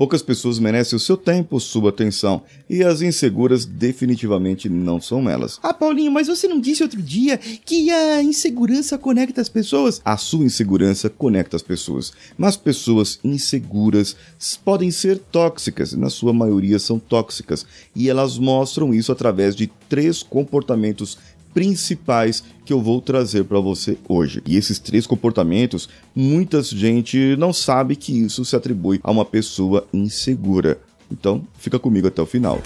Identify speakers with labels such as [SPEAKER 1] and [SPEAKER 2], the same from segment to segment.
[SPEAKER 1] Poucas pessoas merecem o seu tempo, sua atenção, e as inseguras definitivamente não são elas.
[SPEAKER 2] Ah, Paulinho, mas você não disse outro dia que a insegurança conecta as pessoas?
[SPEAKER 1] A sua insegurança conecta as pessoas, mas pessoas inseguras podem ser tóxicas, na sua maioria são tóxicas, e elas mostram isso através de três comportamentos principais que eu vou trazer para você hoje. E esses três comportamentos, muita gente não sabe que isso se atribui a uma pessoa insegura. Então, fica comigo até o final.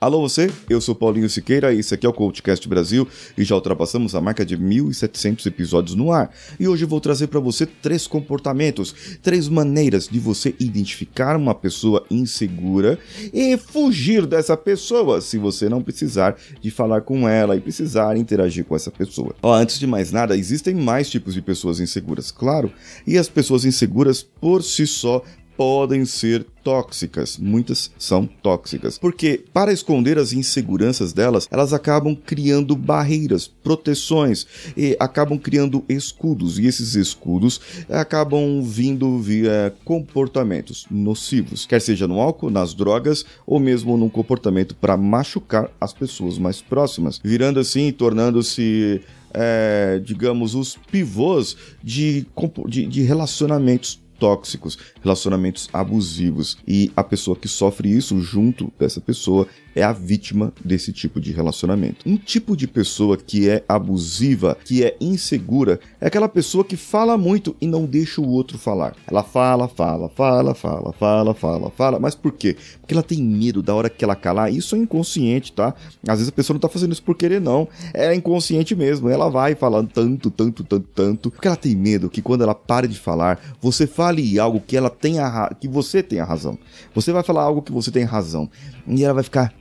[SPEAKER 1] Alô você, eu sou Paulinho Siqueira e esse aqui é o CoachCast Brasil e já ultrapassamos a marca de 1.700 episódios no ar. E hoje vou trazer para você três comportamentos, três maneiras de você identificar uma pessoa insegura e fugir dessa pessoa se você não precisar de falar com ela e precisar interagir com essa pessoa. Ó, antes de mais nada, existem mais tipos de pessoas inseguras, claro, e as pessoas inseguras por si só podem ser tóxicas, muitas são tóxicas, porque para esconder as inseguranças delas, elas acabam criando barreiras, proteções e acabam criando escudos, e esses escudos acabam vindo via comportamentos nocivos, quer seja no álcool, nas drogas ou mesmo num comportamento para machucar as pessoas mais próximas, virando assim, tornando-se é, digamos, os pivôs de, de, de relacionamentos tóxicos, relacionamentos abusivos. E a pessoa que sofre isso junto dessa pessoa é a vítima desse tipo de relacionamento. Um tipo de pessoa que é abusiva, que é insegura, é aquela pessoa que fala muito e não deixa o outro falar. Ela fala, fala, fala, fala, fala, fala, fala. Mas por quê? Porque ela tem medo da hora que ela calar. Isso é inconsciente, tá? Às vezes a pessoa não tá fazendo isso por querer, não. É inconsciente mesmo. Ela vai falando tanto, tanto, tanto, tanto. Porque ela tem medo que quando ela pare de falar, você fale algo que ela tenha que você tenha razão. Você vai falar algo que você tem razão. E ela vai ficar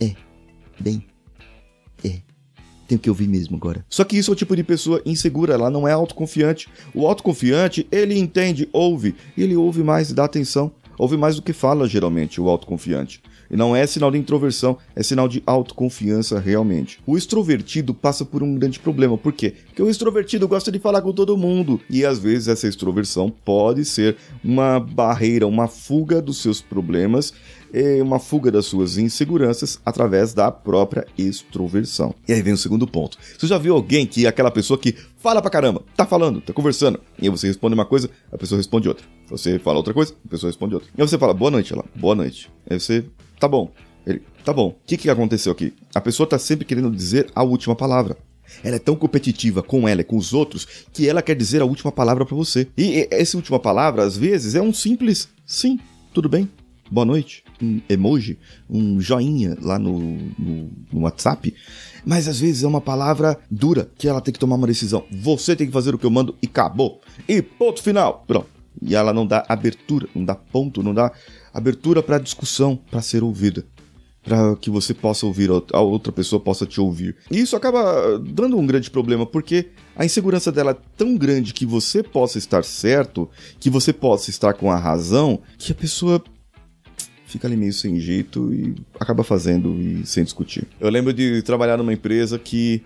[SPEAKER 1] é, bem, é. Tenho que ouvir mesmo agora. Só que isso é o tipo de pessoa insegura, ela não é autoconfiante. O autoconfiante, ele entende, ouve, ele ouve mais e dá atenção. Ouve mais do que fala, geralmente, o autoconfiante. E não é sinal de introversão, é sinal de autoconfiança realmente. O extrovertido passa por um grande problema. Por quê? Porque o extrovertido gosta de falar com todo mundo. E às vezes essa extroversão pode ser uma barreira, uma fuga dos seus problemas uma fuga das suas inseguranças através da própria extroversão. E aí vem o segundo ponto. Você já viu alguém que é aquela pessoa que fala pra caramba, tá falando, tá conversando, e aí você responde uma coisa, a pessoa responde outra. Você fala outra coisa, a pessoa responde outra. E aí você fala, boa noite, ela, boa noite. Aí você, tá bom. Ele, tá bom. O que, que aconteceu aqui? A pessoa tá sempre querendo dizer a última palavra. Ela é tão competitiva com ela e com os outros que ela quer dizer a última palavra para você. E essa última palavra, às vezes, é um simples sim, tudo bem, boa noite, um emoji, um joinha lá no, no, no, WhatsApp, mas às vezes é uma palavra dura que ela tem que tomar uma decisão. Você tem que fazer o que eu mando e acabou. E ponto final. Pronto. E ela não dá abertura, não dá ponto, não dá abertura para discussão, para ser ouvida. Para que você possa ouvir, a outra pessoa possa te ouvir. E isso acaba dando um grande problema, porque a insegurança dela é tão grande que você possa estar certo, que você possa estar com a razão, que a pessoa fica ali meio sem jeito e acaba fazendo e sem discutir. Eu lembro de trabalhar numa empresa que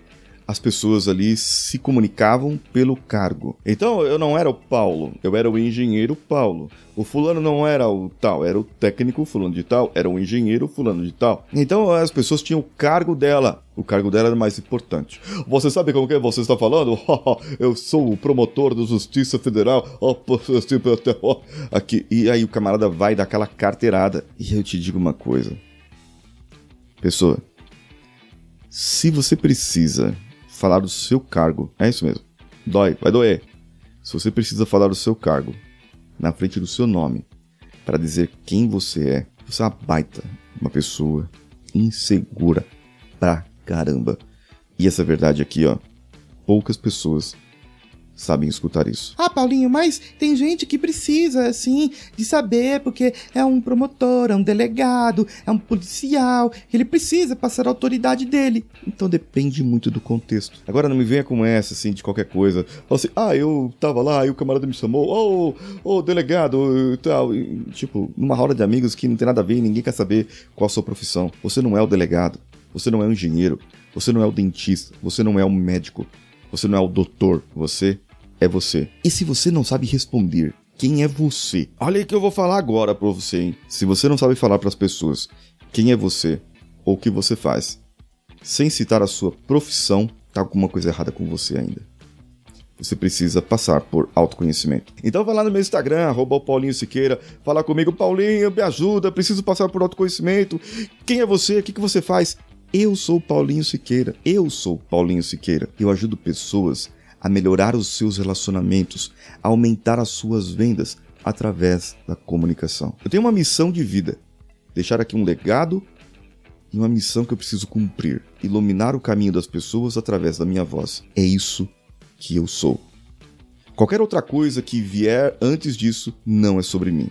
[SPEAKER 1] as pessoas ali se comunicavam pelo cargo. Então eu não era o Paulo, eu era o engenheiro Paulo. O fulano não era o tal, era o técnico fulano de tal, era o engenheiro fulano de tal. Então as pessoas tinham o cargo dela. O cargo dela era mais importante. Você sabe como que você está falando? eu sou o promotor da Justiça Federal. Aqui. E aí o camarada vai dar aquela carteirada. E eu te digo uma coisa. Pessoa, se você precisa falar do seu cargo. É isso mesmo. Dói, vai doer. Se você precisa falar do seu cargo na frente do seu nome para dizer quem você é, você é uma baita, uma pessoa insegura pra caramba. E essa verdade aqui, ó, poucas pessoas sabem escutar isso.
[SPEAKER 2] Ah, Paulinho, mas tem gente que precisa, assim, de saber, porque é um promotor, é um delegado, é um policial, ele precisa passar a autoridade dele.
[SPEAKER 1] Então depende muito do contexto. Agora não me venha com essa, assim, de qualquer coisa. Fala assim, ah, eu tava lá e o camarada me chamou, ô, oh, ô, oh, delegado, e tal. E, tipo, numa roda de amigos que não tem nada a ver e ninguém quer saber qual a sua profissão. Você não é o delegado, você não é o engenheiro, você não é o dentista, você não é o médico. Você não é o doutor, você é você. E se você não sabe responder, quem é você? Olha aí que eu vou falar agora pra você, hein? Se você não sabe falar para as pessoas quem é você ou o que você faz, sem citar a sua profissão, tá alguma coisa errada com você ainda. Você precisa passar por autoconhecimento. Então vai lá no meu Instagram, arroba Paulinho Siqueira, fala comigo, Paulinho, me ajuda, preciso passar por autoconhecimento. Quem é você? O que, que você faz? Eu sou Paulinho Siqueira. Eu sou Paulinho Siqueira. Eu ajudo pessoas a melhorar os seus relacionamentos, a aumentar as suas vendas através da comunicação. Eu tenho uma missão de vida: deixar aqui um legado e uma missão que eu preciso cumprir: iluminar o caminho das pessoas através da minha voz. É isso que eu sou. Qualquer outra coisa que vier antes disso não é sobre mim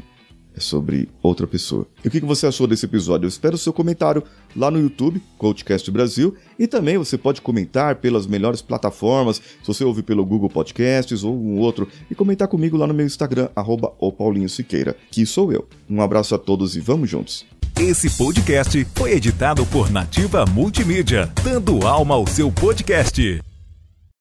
[SPEAKER 1] é sobre outra pessoa. E o que você achou desse episódio? Eu espero o seu comentário lá no YouTube, Coachcast Brasil, e também você pode comentar pelas melhores plataformas, se você ouve pelo Google Podcasts ou um outro, e comentar comigo lá no meu Instagram, arroba Siqueira, que sou eu. Um abraço a todos e vamos juntos!
[SPEAKER 3] Esse podcast foi editado por Nativa Multimídia, dando alma ao seu podcast.